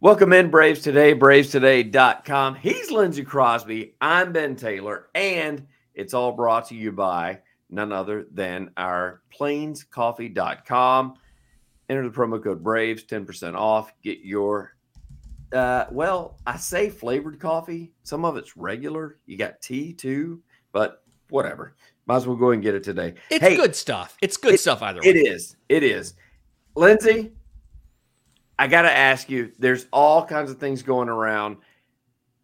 Welcome in, Braves Today, bravestoday.com. He's Lindsay Crosby. I'm Ben Taylor, and it's all brought to you by none other than our plainscoffee.com. Enter the promo code Braves, 10% off. Get your, uh, well, I say flavored coffee. Some of it's regular. You got tea too, but whatever. Might as well go and get it today. It's hey, good stuff. It's good it, stuff either way. It is. It is. Lindsay, I got to ask you, there's all kinds of things going around.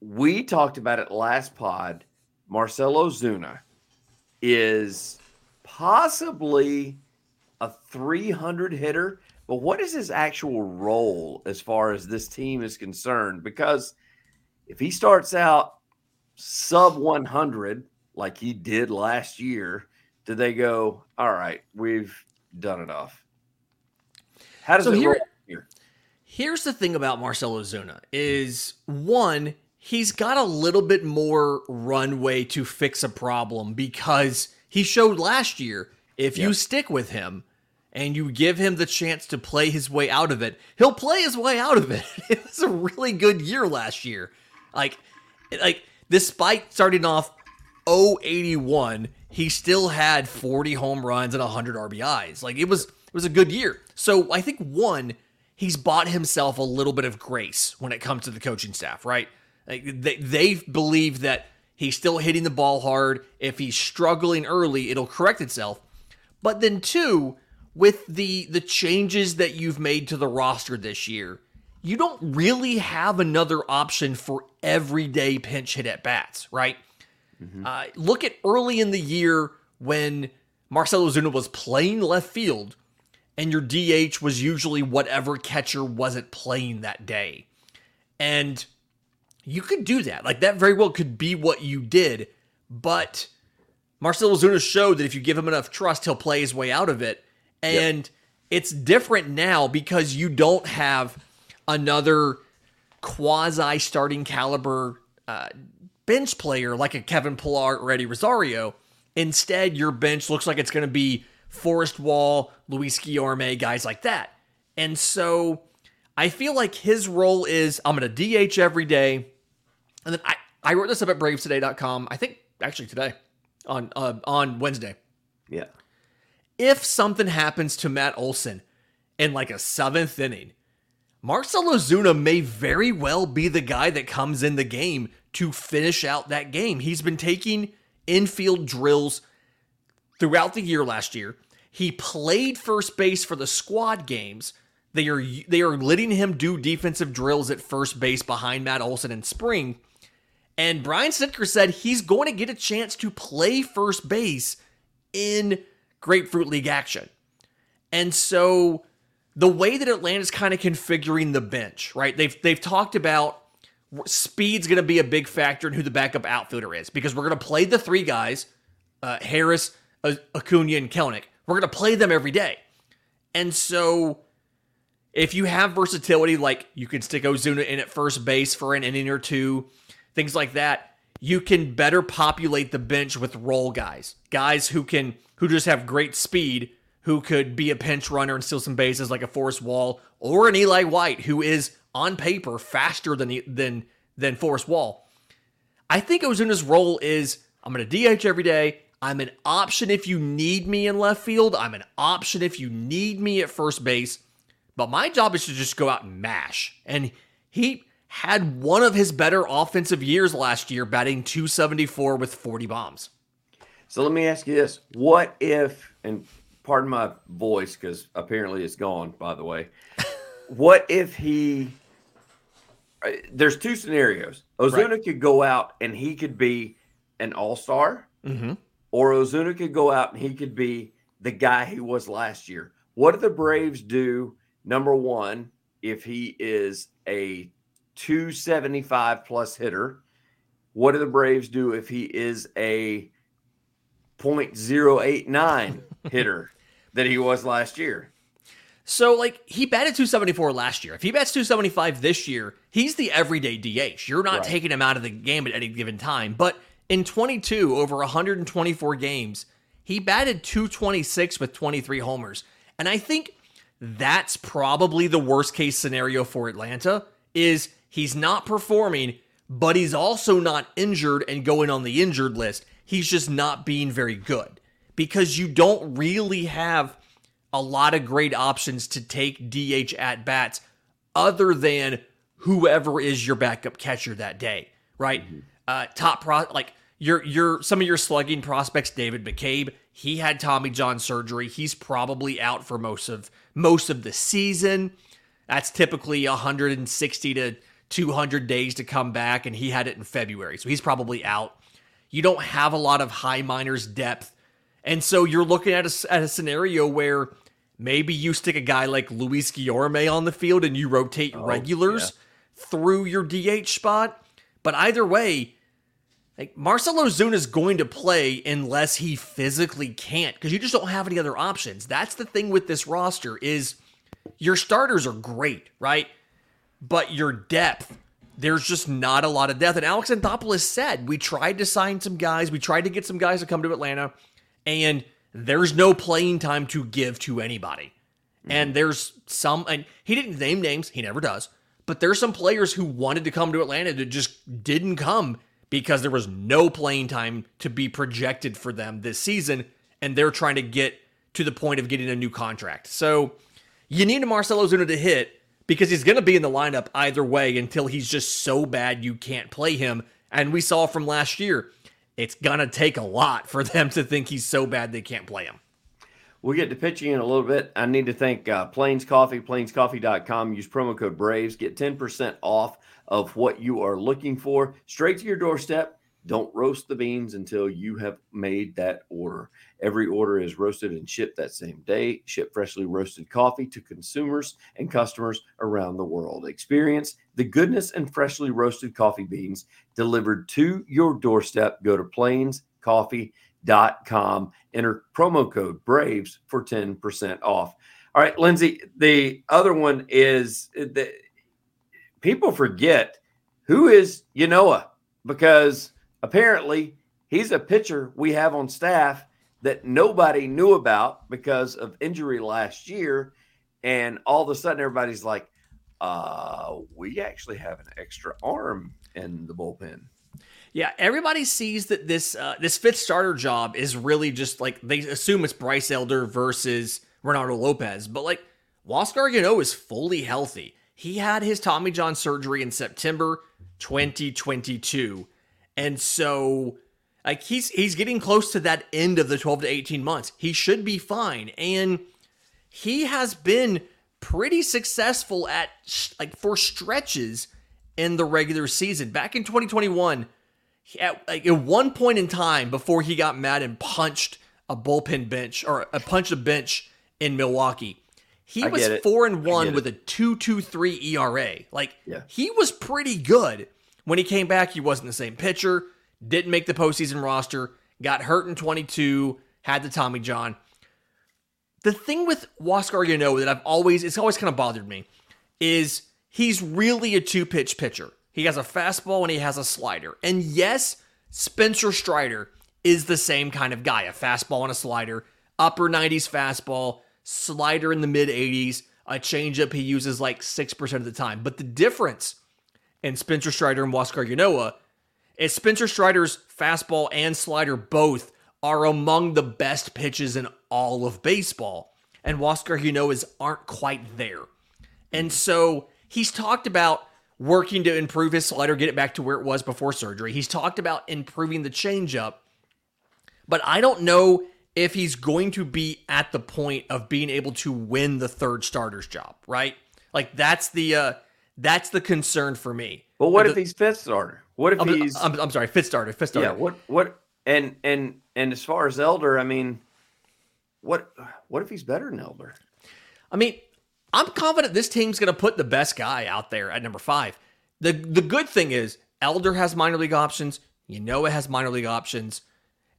We talked about it last pod. Marcell Ozuna is possibly a 300 hitter, but what is his actual role as far as this team is concerned? Because if he starts out sub 100 like he did last year, do they go, all right, we've done enough? How does so it here? Here's the thing about Marcell Ozuna is one, he's got a little bit more runway to fix a problem because he showed last year if yep. you stick with him and you give him the chance to play his way out of it, he'll play his way out of it. It was a really good year last year. Like like despite starting off 081, he still had 40 home runs and 100 RBIs. Like it was it was a good year. So I think one he's bought himself a little bit of grace when it comes to the coaching staff, right? Like they, they believe that he's still hitting the ball hard. If he's struggling early, it'll correct itself. But then two, with the the changes that you've made to the roster this year, you don't really have another option for everyday pinch hit at bats, right? Mm-hmm. Uh, look at early in the year when Marcell Ozuna was playing left field and your DH was usually whatever catcher wasn't playing that day. And you could do that. Like that very well could be what you did, but Marcell Ozuna showed that if you give him enough trust, he'll play his way out of it. And yep. it's different now because you don't have another quasi starting caliber uh, bench player like a Kevin Pillar or Eddie Rosario. Instead, your bench looks like it's going to be Forrest Wall, Luis Guillorme, guys like that. And so I feel like his role is I'm going to DH every day. And then I, I wrote this up at bravestoday.com, I think actually today on uh, on Wednesday. Yeah. If something happens to Matt Olson in like a seventh inning, Marcell Ozuna may very well be the guy that comes in the game to finish out that game. He's been taking infield drills throughout the year last year. He played first base for the squad games. They are they are letting him do defensive drills at first base behind Matt Olson in spring. And Brian Snitker said he's going to get a chance to play first base in Grapefruit League action. And so the way that Atlanta's kind of configuring the bench, right? They've they've talked about speed's going to be a big factor in who the backup outfielder is because we're going to play the three guys, uh, Harris, Acuna and Kelenic. We're going to play them every day. And so if you have versatility, like you can stick Ozuna in at first base for an inning or two, things like that, you can better populate the bench with role guys, guys who can who just have great speed, who could be a pinch runner and steal some bases like a Forrest Wall or an Eli White, who is on paper faster than than than Forrest Wall. I think Ozuna's role is I'm going to DH every day. I'm an option if you need me in left field. I'm an option if you need me at first base. But my job is to just go out and mash. And he had one of his better offensive years last year, batting 274 with 40 bombs. So let me ask you this. What if, and pardon my voice because apparently it's gone, by the way. what if he, uh, there's two scenarios. Ozuna right. could go out and he could be an all star. Mm-hmm or Ozuna could go out and he could be the guy he was last year. What do the Braves do? Number one, if he is a 275 plus hitter, what do the Braves do if he is a 0.089 hitter that he was last year? So, like, he batted 274 last year. If he bats 275 this year, he's the everyday DH. You're not right. taking him out of the game at any given time. But in 22, over 124 games, he batted 226 with 23 homers. And I think that's probably the worst case scenario for Atlanta is he's not performing, but he's also not injured and going on the injured list. He's just not being very good because you don't really have a lot of great options to take DH at bats other than whoever is your backup catcher that day, right? Mm-hmm. Uh, top pro like your your some of your slugging prospects, David McCabe, he had Tommy John surgery. He's probably out for most of most of the season. That's typically 160 to 200 days to come back, and he had it in February, so he's probably out. You don't have a lot of high minors depth, and so you're looking at a, at a scenario where maybe you stick a guy like Luis Guillorme on the field and you rotate oh, regulars yeah. through your DH spot. But either way, like Marcell Ozuna is going to play unless he physically can't because you just don't have any other options. That's the thing with this roster is your starters are great, right? But your depth, there's just not a lot of depth. And Alex Anthopoulos said we tried to sign some guys, we tried to get some guys to come to Atlanta, and there's no playing time to give to anybody. Mm-hmm. And there's some, and he didn't name names, he never does, but there's some players who wanted to come to Atlanta that just didn't come because there was no playing time to be projected for them this season, and they're trying to get to the point of getting a new contract. So you need a Marcell Ozuna to hit because he's going to be in the lineup either way until he's just so bad you can't play him. And we saw from last year, it's going to take a lot for them to think he's so bad they can't play him. We'll get to pitching in a little bit. I need to thank uh, Plains Coffee, plainscoffee.com. Use promo code BRAVES. Get 10% off of what you are looking for straight to your doorstep. Don't roast the beans until you have made that order. Every order is roasted and shipped that same day. Ship freshly roasted coffee to consumers and customers around the world. Experience the goodness and freshly roasted coffee beans delivered to your doorstep. Go to plainscoffee.com. Enter promo code BRAVES for 10% off. All right, Lindsay, the other one is uh, the people forget who is Ynoa because apparently he's a pitcher we have on staff that nobody knew about because of injury last year. And all of a sudden, everybody's like, uh, we actually have an extra arm in the bullpen. Yeah, everybody sees that this uh, this fifth starter job is really just like they assume it's Bryce Elder versus Reynaldo Lopez, but like Huascar Ynoa is fully healthy. He had his Tommy John surgery in September 2022. And so like he's he's getting close to that end of the 12 to 18 months. He should be fine and he has been pretty successful at like for stretches in the regular season. Back in 2021, at at one point in time before he got mad and punched a bullpen bench or a uh, punched a bench in Milwaukee, he I was four and one with a two two three ERA. Like yeah. he was pretty good. When he came back, he wasn't the same pitcher. Didn't make the postseason roster. Got hurt in 22. Had the Tommy John. The thing with Huascar Ynoa that I've always it's always kind of bothered me is he's really a two pitch pitcher. He has a fastball and he has a slider. And yes, Spencer Strider is the same kind of guy, a fastball and a slider, upper 90s fastball, slider in the mid 80s, a changeup he uses like 6% of the time. But the difference in Spencer Strider and Huascar Ynoa is Spencer Strider's fastball and slider both are among the best pitches in all of baseball. And Huascar Ynoa's aren't quite there. And so he's talked about working to improve his slider, get it back to where it was before surgery. He's talked about improving the changeup. But I don't know if he's going to be at the point of being able to win the third starter's job, right? Like that's the uh that's the concern for me. But what the, if he's fifth starter? What if I'm, he's I'm, I'm, sorry, fifth starter, fifth starter. Yeah, what what and and and as far as Elder, I mean, what what if he's better than Elder? I mean, I'm confident this team's going to put the best guy out there at number 5. The the good thing is Elder has minor league options, you know it has minor league options,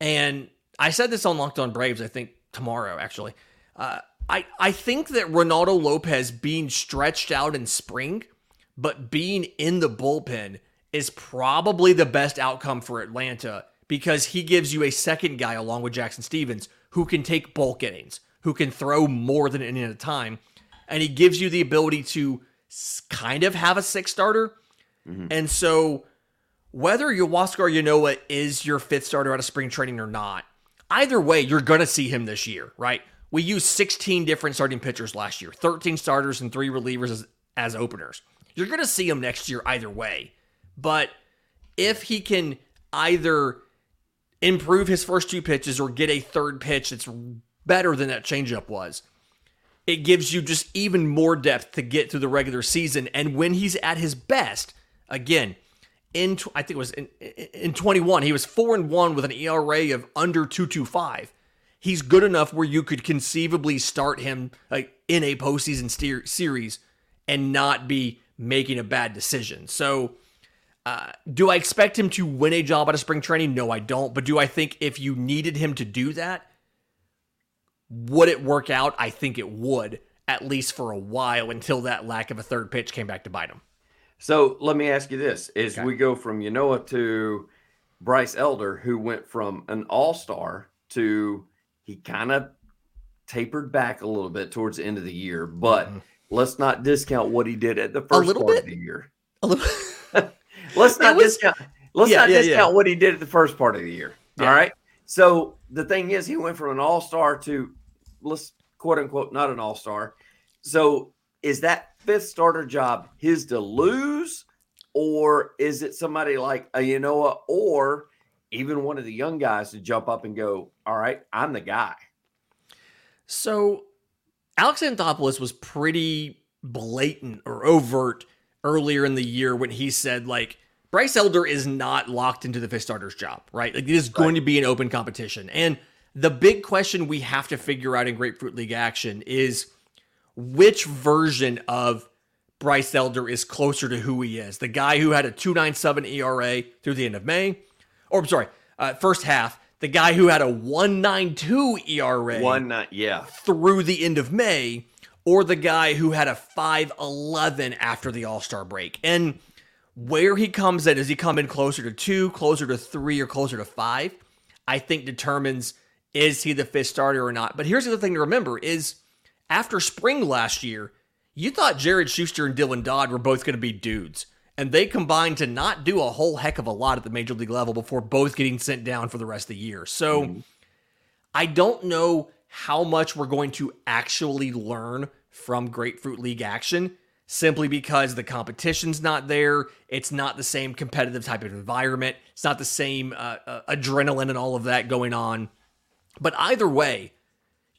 and I said this on Locked On Braves, I think tomorrow actually. Uh, I I think that Reynaldo Lopez being stretched out in spring, but being in the bullpen is probably the best outcome for Atlanta because he gives you a second guy along with Jackson Stephens who can take bulk innings, who can throw more than an inning at a time, and he gives you the ability to kind of have a six starter. Mm-hmm. And so whether Huascar Ynoa is your fifth starter out of spring training or not, either way, you're going to see him this year, right? We used 16 different starting pitchers last year, 13 starters and three relievers as, as openers. You're going to see him next year either way. But if he can either improve his first two pitches or get a third pitch that's better than that changeup was, it gives you just even more depth to get through the regular season. And when he's at his best, again, in I think it was in, in 21, he was four and one with an ERA of under 2.25. He's good enough where you could conceivably start him like in a postseason steer, series and not be making a bad decision. So, uh, do I expect him to win a job out of spring training? No, I don't. But do I think if you needed him to do that, would it work out? I think it would, at least for a while until that lack of a third pitch came back to bite him. So let me ask you this: As okay. we go from Ynoa to Bryce Elder, who went from an all star to he kind of tapered back a little bit towards the end of the year, but mm-hmm. let's not discount what he did at the first part bit. of the year. A little. let's not was, discount. Let's yeah, not yeah, discount yeah. what he did at the first part of the year. All right. So the thing is, he went from an all star to let's quote unquote not an all star. So is that fifth starter job his to lose, or is it somebody like uh, a Ynoa or even one of the young guys to jump up and go, "All right, I'm the guy." So Alex Anthopoulos was pretty blatant or overt earlier in the year when he said like Bryce Elder is not locked into the fifth starter's job, right? Like it is going right. to be an open competition. And the big question we have to figure out in Grapefruit League action is which version of Bryce Elder is closer to who he is. The guy who had a 297 ERA through the end of May, or I'm sorry, uh, first half, the guy who had a 192 ERA one nine, yeah through the end of May, or the guy who had a 511 after the All-Star break. And where he comes in, does he come in closer to two, closer to three, or closer to five? I think determines is he the fifth starter or not. But here's the other thing to remember is after spring last year, you thought Jared Shuster and Dylan Dodd were both going to be dudes. And they combined to not do a whole heck of a lot at the major league level before both getting sent down for the rest of the year. So mm-hmm. I don't know how much we're going to actually learn from Grapefruit League action simply because the competition's not there. It's not the same competitive type of environment. It's not the same uh, uh, adrenaline and all of that going on. But either way,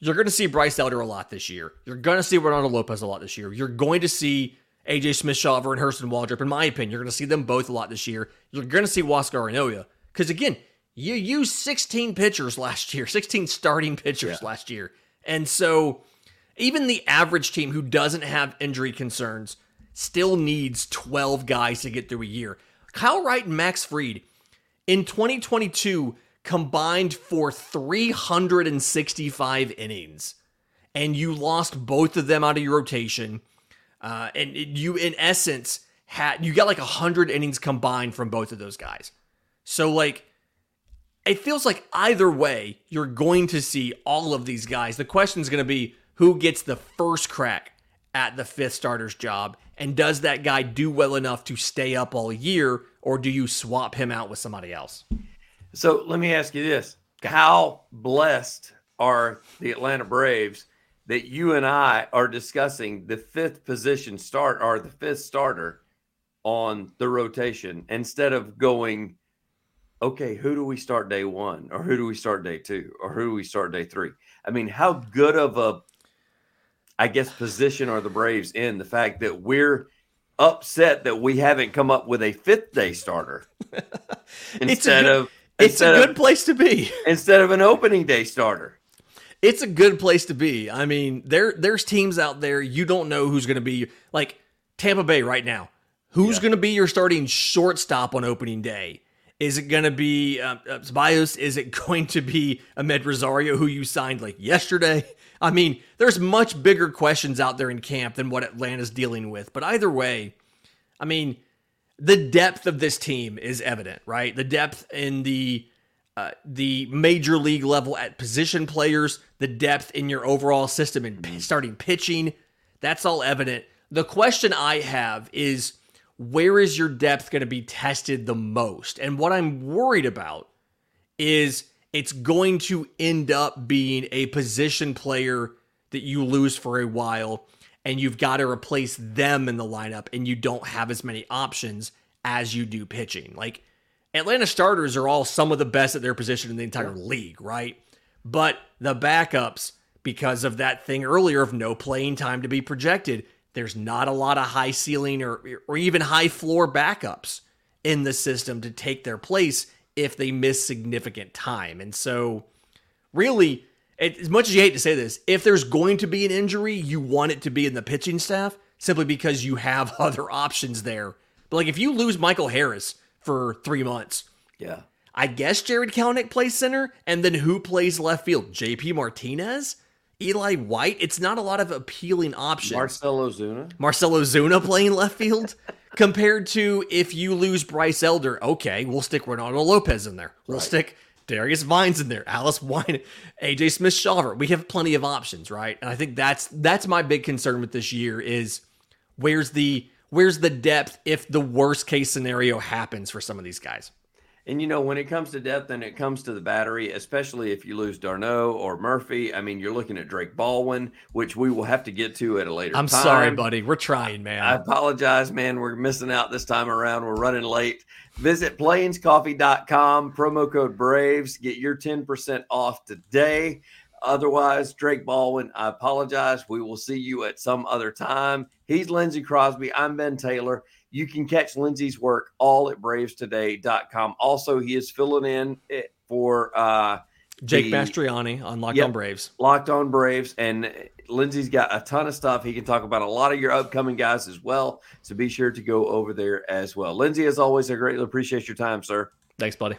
you're going to see Bryce Elder a lot this year. You're going to see Reynaldo Lopez a lot this year. You're going to see AJ Smith Shawver and Hurston Waldrep, in my opinion. You're going to see them both a lot this year. You're going to see Huascar Ynoa. Because again, you used 16 pitchers last year, 16 starting pitchers yeah. last year. And so even the average team who doesn't have injury concerns still needs 12 guys to get through a year. Kyle Wright and Max Fried in 2022 combined for 365 innings, and you lost both of them out of your rotation. Uh, and you, in essence, had you got like 100 innings combined from both of those guys. So, like, it feels like either way, you're going to see all of these guys. The question is going to be who gets the first crack at the fifth starter's job, and does that guy do well enough to stay up all year, or do you swap him out with somebody else? So let me ask you this: How blessed are the Atlanta Braves that you and I are discussing the fifth position start or the fifth starter on the rotation instead of going, okay, who do we start day one, or who do we start day two, or who do we start day three? I mean, how good of a I guess position are the Braves in the fact that we're upset that we haven't come up with a fifth day starter instead of it's a good of, place to be. Instead of an opening day starter. It's a good place to be. I mean, there there's teams out there you don't know who's going to be like Tampa Bay right now. Who's yeah. going to be your starting shortstop on opening day? Is it going to be uh, uh, Bios? Is it going to be Amed Rosario, who you signed like yesterday? I mean, there's much bigger questions out there in camp than what Atlanta's dealing with. But either way, I mean, the depth of this team is evident, right? The depth in the uh, the major league level at position players, the depth in your overall system and starting pitching, that's all evident. The question I have is where is your depth going to be tested the most? And what I'm worried about is it's going to end up being a position player that you lose for a while and you've got to replace them in the lineup and you don't have as many options as you do pitching. Like Atlanta starters are all some of the best at their position in the entire league, right? But the backups, because of that thing earlier of no playing time to be projected, there's not a lot of high ceiling or or even high floor backups in the system to take their place if they miss significant time. And so really as much as you hate to say this, if there's going to be an injury, you want it to be in the pitching staff simply because you have other options there. But like if you lose Michael Harris for 3 months, yeah. I guess Jarred Kelenic plays center and then who plays left field? JP Martinez? Eli White, it's not a lot of appealing options. Marcell Ozuna, Marcell Ozuna playing left field compared to if you lose Bryce Elder, okay, we'll stick Reynaldo Lopez in there. We'll right. stick Darius Vines in there, Allan Winans, AJ Smith Shawver. We have plenty of options, right? And I think that's that's my big concern with this year is where's the where's the depth if the worst case scenario happens for some of these guys. And you know, when it comes to depth and it comes to the battery, especially if you lose d'Arnaud or Murphy, I mean, you're looking at Drake Baldwin, which we will have to get to at a later I'm time. sorry, buddy. We're trying, man. I apologize, man. We're missing out this time around. We're running late. Visit plainscoffee.com, promo code Braves. Get your 10% off today. Otherwise, Drake Baldwin, I apologize. We will see you at some other time. He's Lindsay Crosby. I'm Ben Taylor. You can catch Lindsay's work all at bravestoday.com. Also, he is filling in for uh, Jake the, Mastroianni on Locked yep, On Braves. Locked On Braves. And Lindsay's got a ton of stuff. He can talk about a lot of your upcoming guys as well. So be sure to go over there as well. Lindsay, as always, I greatly appreciate your time, sir. Thanks, buddy.